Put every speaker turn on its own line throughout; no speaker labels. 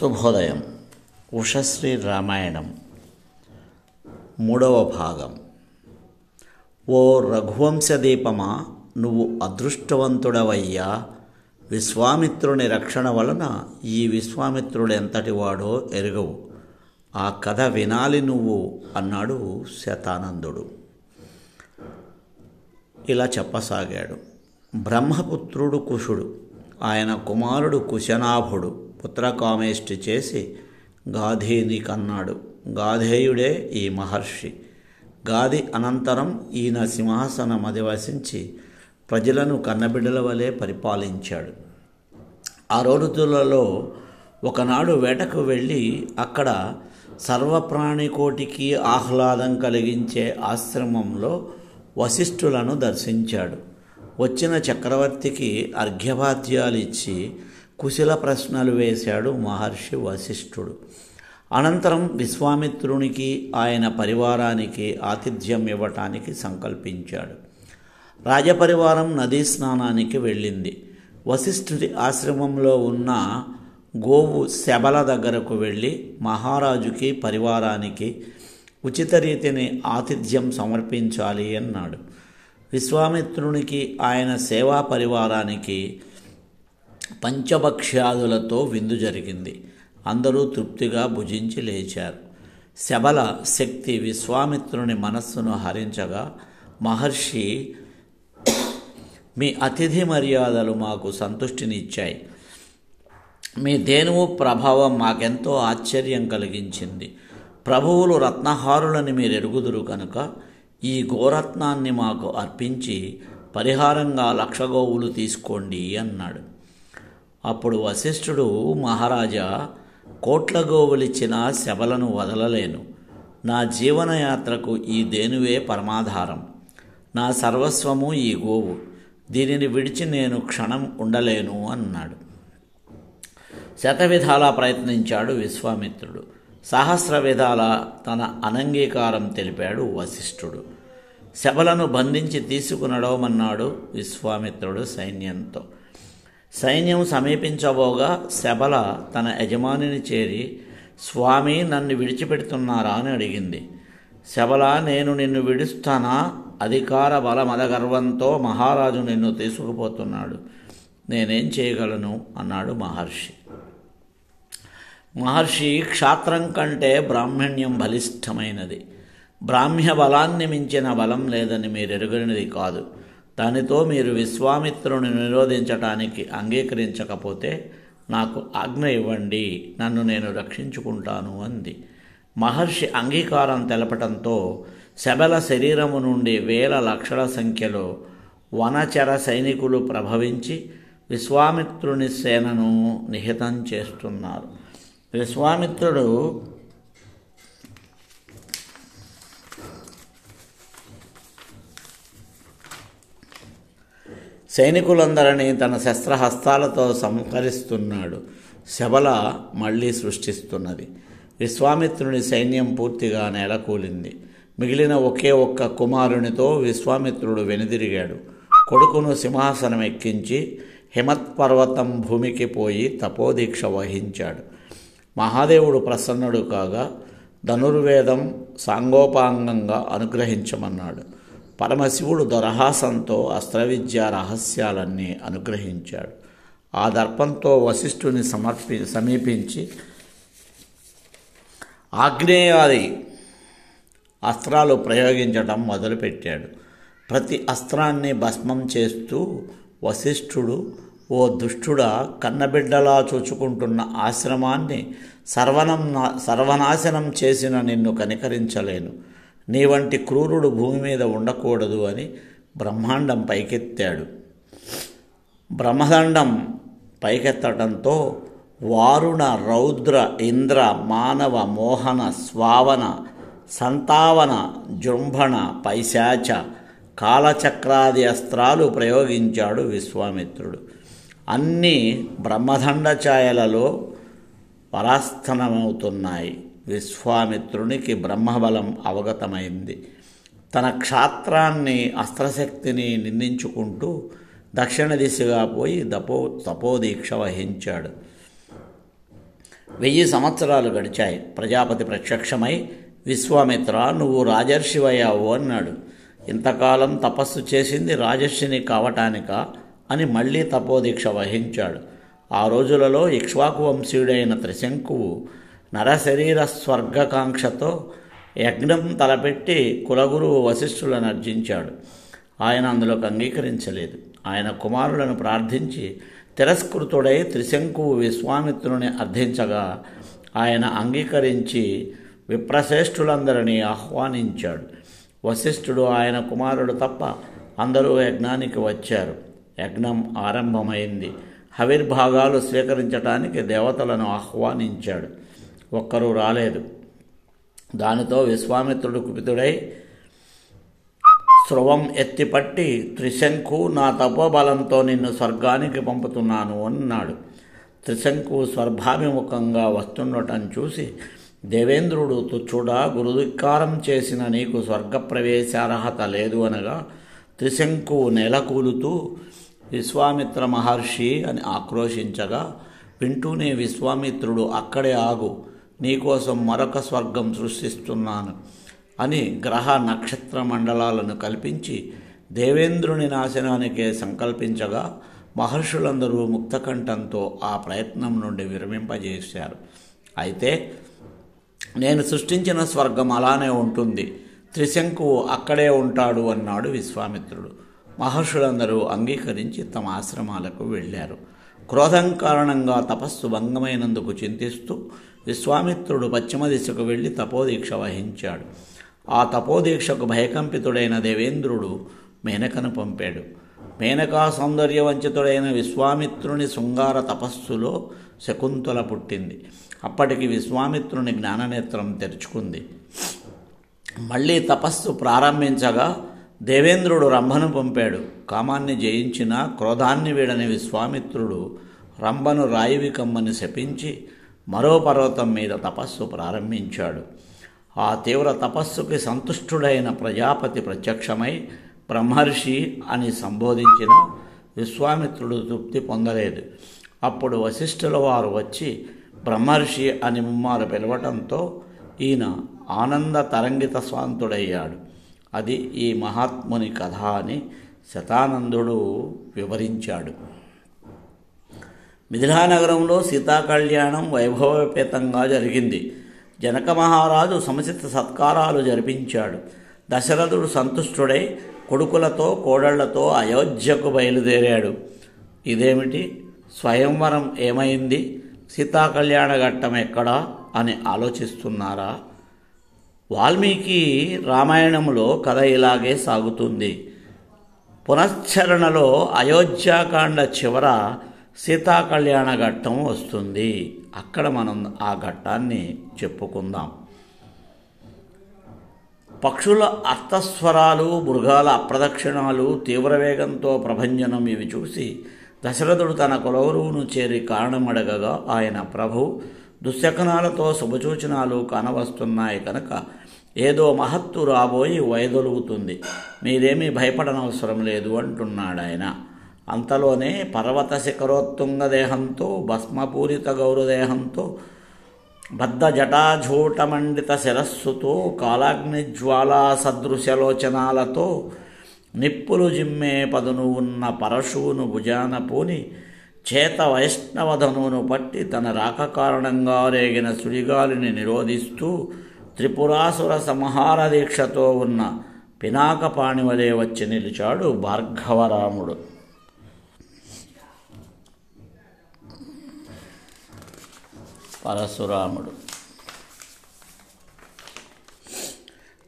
శుభోదయం. ఉషశ్రీ రామాయణం. మూడవ భాగం. ఓ రఘువంశదీపమా నువ్వు అదృష్టవంతుడవయ్యా. విశ్వామిత్రుని రక్షణ వలన ఈ విశ్వామిత్రుడు ఎంతటి వాడో ఎరుగవు. ఆ కథ వినాలి నువ్వు అన్నాడు శతానందుడు. ఇలా చెప్పసాగాడు. బ్రహ్మపుత్రుడు కుషుడు ఆయన కుమారుడు కుశనాభుడు. పుత్రకామేష్టి చేసి గాధేని కన్నాడు. గాధేయుడే ఈ మహర్షి. గాది అనంతరం ఈయన సింహాసనం అధివసించి ప్రజలను కన్నబిడ్డల వలె పరిపాలించాడు. ఆ రోజులలో ఒకనాడు వేటకు వెళ్ళి అక్కడ సర్వప్రాణికోటికి ఆహ్లాదం కలిగించే ఆశ్రమంలో వశిష్ఠులను దర్శించాడు. వచ్చిన చక్రవర్తికి అర్ఘ్యపాద్యాలు ఇచ్చి కుశల ప్రశ్నలు వేశాడు మహర్షి వశిష్ఠుడు. అనంతరం విశ్వామిత్రునికి ఆయన పరివారానికి ఆతిథ్యం ఇవ్వటానికి సంకల్పించాడు. రాజపరివారం నదీ స్నానానికి వెళ్ళింది. వశిష్ఠుడి ఆశ్రమంలో ఉన్న గోవు శబల దగ్గరకు వెళ్ళి మహారాజుకి పరివారానికి ఉచిత రీతిని ఆతిథ్యం సమర్పించాలి అన్నాడు. విశ్వామిత్రునికి ఆయన సేవా పరివారానికి పంచభక్ష్యాదులతో విందు జరిగింది. అందరూ తృప్తిగా భుజించి లేచారు. శబల శక్తి విశ్వామిత్రుని మనస్సును హరించగా మహర్షి మీ అతిథి మర్యాదలు మాకు సంతృష్టినిచ్చాయి. మీ దేనువు ప్రభావం మాకెంతో ఆశ్చర్యం కలిగించింది. ప్రభువులు రత్నహారులని మీరు ఎరుగుదురు కనుక ఈ గోరత్నాన్ని మాకు అర్పించి పరిహారంగా లక్ష గోవులు తీసుకోండి అన్నాడు. అప్పుడు వశిష్ఠుడు మహారాజా కోట్ల గోవులిచ్చిన శబలను వదలలేను. నా జీవనయాత్రకు ఈ దేనువే పరమాధారం. నా సర్వస్వము ఈ గోవు. దీనిని విడిచి నేను క్షణం ఉండలేను అన్నాడు. శతవిధాలా ప్రయత్నించాడు విశ్వామిత్రుడు. సహస్ర విధాల తన అనంగీకారం తెలిపాడు వశిష్ఠుడు. శబలను బంధించి తీసుకునడవమన్నాడు విశ్వామిత్రుడు సైన్యంతో. సైన్యం సమీపించబోగా శబల తన యజమానిని చేరి స్వామి నన్ను విడిచిపెడుతున్నారా? అని అడిగింది. శబల నేను నిన్ను విడుస్తానా? అధికార బల మదగర్వంతో మహారాజు నిన్ను తీసుకుపోతున్నాడు. నేనేం చేయగలను? అన్నాడు మహర్షి. మహర్షి క్షాత్రం కంటే బ్రాహ్మణ్యం బలిష్టమైనది. బ్రాహ్మ్య బలాన్ని మించిన బలం లేదని మీరు ఎరుగనిది కాదు. దానితో మీరు విశ్వామిత్రుని నిరోధించటానికి అంగీకరించకపోతే నాకు ఆజ్ఞ ఇవ్వండి నన్ను నేను రక్షించుకుంటాను అంది. మహర్షి అంగీకారం తెలపటంతో శబల శరీరము నుండి వేల లక్షల సంఖ్యలో వనచర సైనికులు ప్రభవించి విశ్వామిత్రుని సేనను నిహితం చేస్తున్నారు. విశ్వామిత్రుడు సైనికులందరినీ తన శస్త్రహస్తాలతో సంహరిస్తున్నాడు. శబల మళ్ళీ సృష్టిస్తున్నది. విశ్వామిత్రుని సైన్యం పూర్తిగా నెలకూలింది. మిగిలిన ఒకే ఒక్క కుమారునితో విశ్వామిత్రుడు వెనుదిరిగాడు. కొడుకును సింహాసనం ఎక్కించి హిమత్పర్వతం భూమికి పోయి తపోదీక్ష వహించాడు. మహాదేవుడు ప్రసన్నుడు కాగా ధనుర్వేదం సాంగోపాంగంగా అనుగ్రహించమన్నాడు. పరమశివుడు దొరహాసంతో అస్త్రవిద్య రహస్యాలన్నీ అనుగ్రహించాడు. ఆ దర్పంతో వశిష్ఠుని సమర్పి సమీపించి ఆగ్నేయాది అస్త్రాలు ప్రయోగించడం మొదలుపెట్టాడు. ప్రతి అస్త్రాన్ని భస్మం చేస్తూ వశిష్ఠుడు ఓ దుష్టుడా కన్నబిడ్డలా చూచుకుంటున్న ఆశ్రమాన్ని సర్వనం సర్వనాశనం చేసిన నిన్ను కనికరించలేను. నీ వంటి క్రూరుడు భూమి మీద ఉండకూడదు అని బ్రహ్మాండం పైకెత్తాడు. బ్రహ్మదండం పైకెత్తడంతో వారుణ రౌద్ర ఇంద్ర మానవ మోహన స్వావన సంతావన జృంభణ పైశాచ కాలచక్రాది అస్త్రాలు ప్రయోగించాడు విశ్వామిత్రుడు. అన్నీ బ్రహ్మదండ ఛాయలలో పరాస్థనమవుతున్నాయి విశ్వామిత్రునికి బ్రహ్మబలం అవగతమైంది. తన క్షాత్రాన్ని అస్త్రశక్తిని నిందించుకుంటూ దక్షిణ దిశగా పోయి దపో తపోదీక్ష వహించాడు. వెయ్యి సంవత్సరాలు గడిచాయి. ప్రజాపతి ప్రత్యక్షమై విశ్వామిత్ర నువ్వు రాజర్షివయ్యావు అన్నాడు. ఇంతకాలం తపస్సు చేసింది రాజర్షిని కావటానిక? అని మళ్ళీ తపోదీక్ష వహించాడు. ఆ రోజులలో ఇక్ష్వాకు వంశీయుడైన త్రిశంకువు నరశరీర స్వర్గకాంక్షతో యజ్ఞం తలపెట్టి కులగురువు వశిష్ఠులను అర్జించాడు. ఆయన అందులోకి అంగీకరించలేదు. ఆయన కుమారులను ప్రార్థించి తిరస్కృతుడై త్రిశంకు విశ్వామిత్రుని అర్థించగా ఆయన అంగీకరించి విప్రశ్రేష్ఠులందరినీ ఆహ్వానించాడు. వశిష్ఠుడు ఆయన కుమారుడు తప్ప అందరూ యజ్ఞానికి వచ్చారు. యజ్ఞం ఆరంభమైంది. హవిర్భాగాలు స్వీకరించటానికి దేవతలను ఆహ్వానించాడు. ఒక్కరూ రాలేదు. దానితో విశ్వామిత్రుడు కుపితుడై స్రవం ఎత్తిపట్టి త్రిశంకు నా తపోబలంతో నిన్ను స్వర్గానికి పంపుతున్నాను అన్నాడు. త్రిశంకు స్వర్భాభిముఖంగా వస్తుండటం చూసి దేవేంద్రుడు తుచ్చుడా గురుధిక్కారం చేసిన నీకు స్వర్గప్రవేశార్హత లేదు అనగా త్రిశంకు నెలకూలుతూ విశ్వామిత్ర మహర్షి అని ఆక్రోశించగా వింటూనే విశ్వామిత్రుడు అక్కడే ఆగు నీకోసం మరొక స్వర్గం సృష్టిస్తున్నాను అని గ్రహ నక్షత్ర మండలాలను కల్పించి దేవేంద్రుని నాశనానికే సంకల్పించగా మహర్షులందరూ ముక్తకంఠంతో ఆ ప్రయత్నం నుండి విరమింపజేశారు. అయితే నేను సృష్టించిన స్వర్గం అలానే ఉంటుంది. త్రిశంకువు అక్కడే ఉంటాడు అన్నాడు విశ్వామిత్రుడు. మహర్షులందరూ అంగీకరించి తమ ఆశ్రమాలకు వెళ్ళారు. క్రోధం కారణంగా తపస్సు భంగమైనందుకు చింతిస్తూ విశ్వామిత్రుడు పశ్చిమ దిశకు వెళ్ళి తపోదీక్ష వహించాడు. ఆ తపోదీక్షకు భయకంపితుడైన దేవేంద్రుడు మేనకను పంపాడు. మేనకా సౌందర్యవంచితుడైన విశ్వామిత్రుని శృంగార తపస్సులో శకుంతల పుట్టింది. అప్పటికి విశ్వామిత్రుని జ్ఞాననేత్రం తెరుచుకుంది. మళ్ళీ తపస్సు ప్రారంభించగా దేవేంద్రుడు రంభను పంపాడు. కామాన్ని జయించిన క్రోధాన్ని వీడని విశ్వామిత్రుడు రంభను రాయివి కమ్మని శపించి మరో పర్వతం మీద తపస్సు ప్రారంభించాడు. ఆ తీవ్ర తపస్సుకి సంతుష్టుడైన ప్రజాపతి ప్రత్యక్షమై బ్రహ్మర్షి అని సంబోధించిన విశ్వామిత్రుడు తృప్తి పొందలేదు. అప్పుడు వశిష్ఠుల వారు వచ్చి బ్రహ్మర్షి అని ముమ్మారు పిలవటంతో ఈయన ఆనంద తరంగిత స్వాంతుడయ్యాడు. అది ఈ మహాత్ముని కథ అని శతానందుడు వివరించాడు. మిథిలానగరంలో సీతాకళ్యాణం వైభవపేతంగా జరిగింది. జనక మహారాజు సముచిత సత్కారాలు జరిపించాడు. దశరథుడు సంతుష్టుడై కొడుకులతో కోడళ్ళతో అయోధ్యకు బయలుదేరాడు. ఇదేమిటి? స్వయంవరం ఏమైంది? సీతాకళ్యాణ ఘట్టం ఎక్కడా అని ఆలోచిస్తున్నారా? వాల్మీకి రామాయణంలో కథ ఇలాగే సాగుతుంది. పునశ్చరణలో అయోధ్యాకాండ చివర సీతాకళ్యాణ ఘట్టం వస్తుంది. అక్కడ మనం ఆ ఘట్టాన్ని చెప్పుకుందాం. పక్షుల అర్థస్వరాలు మృగాల అప్రదక్షిణాలు తీవ్రవేగంతో ప్రభంజనం ఇవి చూసి దశరథుడు తన కులవరువును చేరి కారణమడగగా ఆయన ప్రభు దుశ్శకనాలతో శుభసూచనాలు కానవస్తున్నాయి కనుక ఏదో మహత్తు రాబోయి వైదొలుగుతుంది. మీరేమీ భయపడనవసరం లేదు అంటున్నాడు ఆయన అంతలోనే పర్వత శిఖరోత్తుంగ దేహంతో భస్మపూరిత గౌరదేహంతో బద్ధ జటాఝూటమండిత శిరస్సుతో కాలాగ్నిజ్వాలా సదృశలోచనాలతో నిప్పులు జిమ్మే పదును ఉన్న పరశువును భుజాన పూని చేత వైష్ణవధనువును పట్టి తన రాక కారణంగా రేగిన సుడిగాలిని నిరోధిస్తూ త్రిపురాసుర సంహార దీక్షతో ఉన్న పినాకపాణి వలె వచ్చి నిలిచాడు భార్గవరాముడు. పరశురాముడు.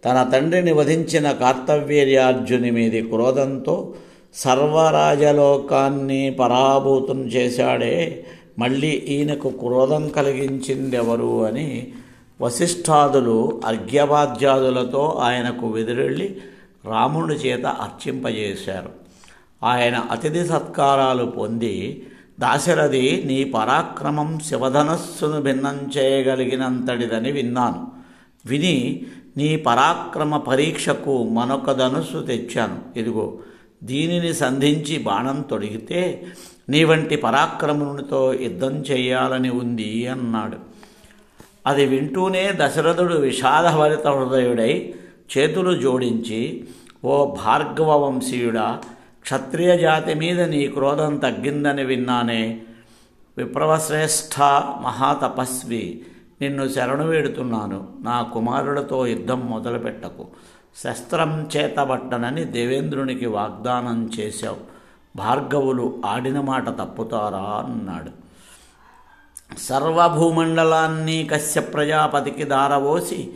తన తండ్రిని వధించిన కార్తవీర్యార్జుని మీది క్రోధంతో సర్వరాజలోకాన్ని పరాభూతం చేశాడే మళ్ళీ ఈయనకు క్రోధం కలిగించిందెవరు అని వశిష్ఠాదులు అర్ఘ్యవాద్యాదులతో ఆయనకు వెదిరెళ్ళి రాముడి చేత అర్చింపజేశారు. ఆయన అతిథి సత్కారాలు పొంది దాశరథి నీ పరాక్రమం శివధనస్సును భిన్నం చేయగలిగినంతటిదని విన్నాను. విని నీ పరాక్రమ పరీక్షకు మరొక ధనుస్సు తెచ్చాను. ఇదిగో దీనిని సంధించి బాణం తొడిగితే నీ వంటి పరాక్రమునితో యుద్ధం చేయాలని ఉంది అన్నాడు. అది వింటూనే దశరథుడు విషాదభరిత హృదయుడై చేతులు జోడించి ఓ భార్గవ వంశీయుడా క్షత్రియ జాతి మీద నీ క్రోధం తగ్గిందని విన్నానే. విప్రవశ్రేష్ఠ మహాతపస్వి నిన్ను శరణు వేడుతున్నాను. నా కుమారుడితో యుద్ధం మొదలుపెట్టకు. శస్త్రం చేతబట్టనని దేవేంద్రునికి వాగ్దానం చేశావు. భార్గవులు ఆడిన మాట తప్పుతారా? అన్నాడు. సర్వభూమండలాన్ని కశ్య ప్రజాపతికి దారవోసి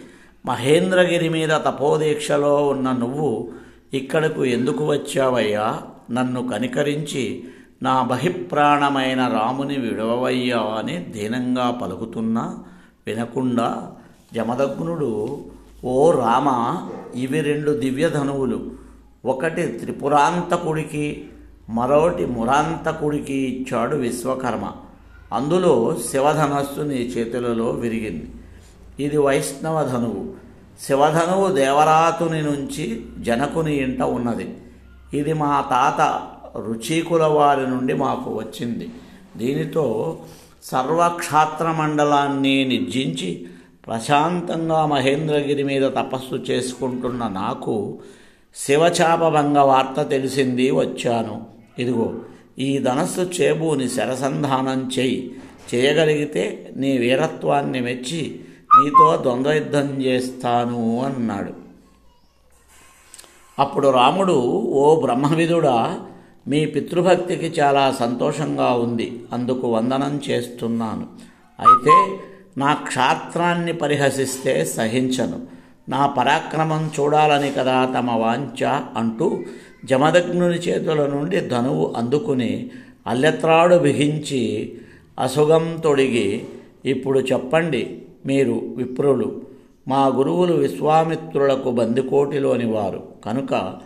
మహేంద్రగిరి మీద తపోదీక్షలో ఉన్న నువ్వు ఇక్కడకు ఎందుకు వచ్చావయ్యా? నన్ను కనికరించి నా బహిప్రాణమైన రాముని విడవయ్యా అని దీనంగా పలుకుతున్నా. వినకుండా జమదగ్నుడు ఓ రామ ఇవి రెండు దివ్యధనువులు. ఒకటి త్రిపురాంతకుడికి మరోటి మురాంతకుడికి ఇచ్చాడు విశ్వకర్మ. అందులో శివధనస్సు నీ చేతులలో విరిగింది. ఇది వైష్ణవ ధనువు శివధనువు దేవరాతుని నుంచి జనకుని ఇంట ఉన్నది. ఇది మా తాత రుచీకుల వారి నుండి మాకు వచ్చింది. దీనితో సర్వక్షాత్ర మండలాన్ని నిర్జించి ప్రశాంతంగా మహేంద్రగిరి మీద తపస్సు చేసుకుంటున్న నాకు శివచాపభంగ వార్త తెలిసింది వచ్చాను. ఇదిగో ఈ ధనస్సు చేబూని శరసంధానం చేయి. చేయగలిగితే నీ వీరత్వాన్ని మెచ్చి నీతో ద్వంద్వయుద్ధం చేస్తాను అన్నాడు. అప్పుడు రాముడు ఓ బ్రహ్మవిధుడా మీ పితృభక్తికి చాలా సంతోషంగా ఉంది. అందుకు వందనం చేస్తున్నాను. అయితే నా క్షాత్రాన్ని పరిహసిస్తే సహించను. నా పరాక్రమం చూడాలని కదా తమ వాంఛ అంటూ జమదగ్నుని చేతుల నుండి ధనువు అందుకుని అల్లెత్రాడు బిగించి అసుగం తొడిగి ఇప్పుడు చెప్పండి మీరు విప్రులు. మా గురువులు విశ్వామిత్రులకు బందికోటిలోని వారు. కనుక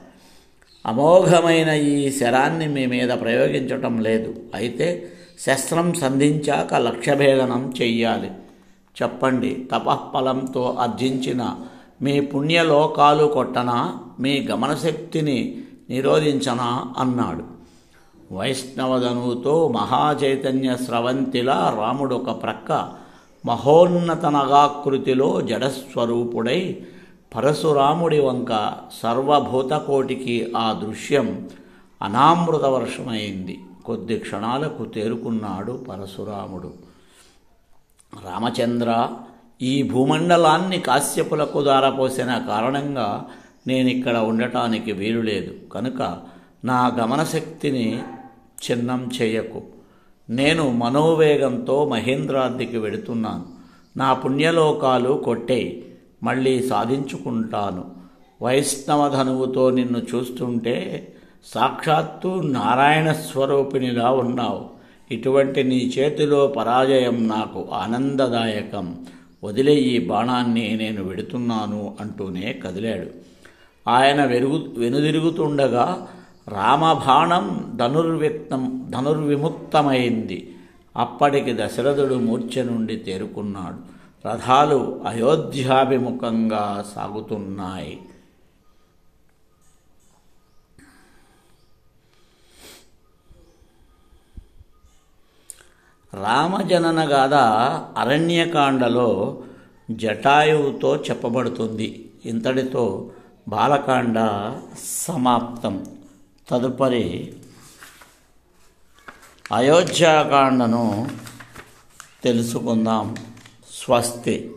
అమోఘమైన ఈ శరాన్ని మీ మీద ప్రయోగించటం లేదు. అయితే శస్త్రం సంధించాక లక్ష్యభేదనం చెయ్యాలి. చెప్పండి తపఃఫలంతో అర్జించిన మీ పుణ్యలోకాలు కొట్టనా? మీ గమనశక్తిని నిరోధించనా? అన్నాడు. వైష్ణవధనువుతో మహాచైతన్య స్రవంతిలా రాముడు ఒక ప్రక్క మహోన్నత నగాకృతిలో జడస్వరూపుడై పరశురాముడి వంక సర్వభూతకోటికి ఆ దృశ్యం అనామృత వర్షమైంది. కొద్ది క్షణాలకు తేరుకున్నాడు పరశురాముడు. రామచంద్ర ఈ భూమండలాన్ని కాశ్యపులకు దారపోసిన కారణంగా నేనిక్కడ ఉండటానికి వీలు లేదు కనుక నా గమనశక్తిని చిన్నం చేయకు. నేను మనోవేగంతో మహేంద్రాద్రికి వెడుతున్నాను. నా పుణ్యలోకాలు కొట్టే మళ్ళీ సాధించుకుంటాను. వైష్ణవ ధనువుతో నిన్ను చూస్తుంటే సాక్షాత్తు నారాయణ స్వరూపిణిలా ఉన్నావు. ఇటువంటి నీ చేతిలో పరాజయం నాకు ఆనందదాయకం. వదిలే ఈ బాణాన్ని నేను వెడుతున్నాను అంటూనే కదిలాడు. ఆయన వెరుగు వెనుదిరుగుతుండగా రామబాణం ధనుర్విక్తం ధనుర్విముక్తమైంది. అప్పటికి దశరథుడు మూర్ఛ నుండి తేరుకున్నాడు. రథాలు అయోధ్యాభిముఖంగా సాగుతున్నాయి. రామజనన గాథ అరణ్యకాండలో జటాయువుతో చెప్పబడుతుంది. ఇంతటితో బాలకాండ సమాప్తం. తదుపరి అయోధ్యాకాండను తెలుసుకుందాం. స్వస్తి.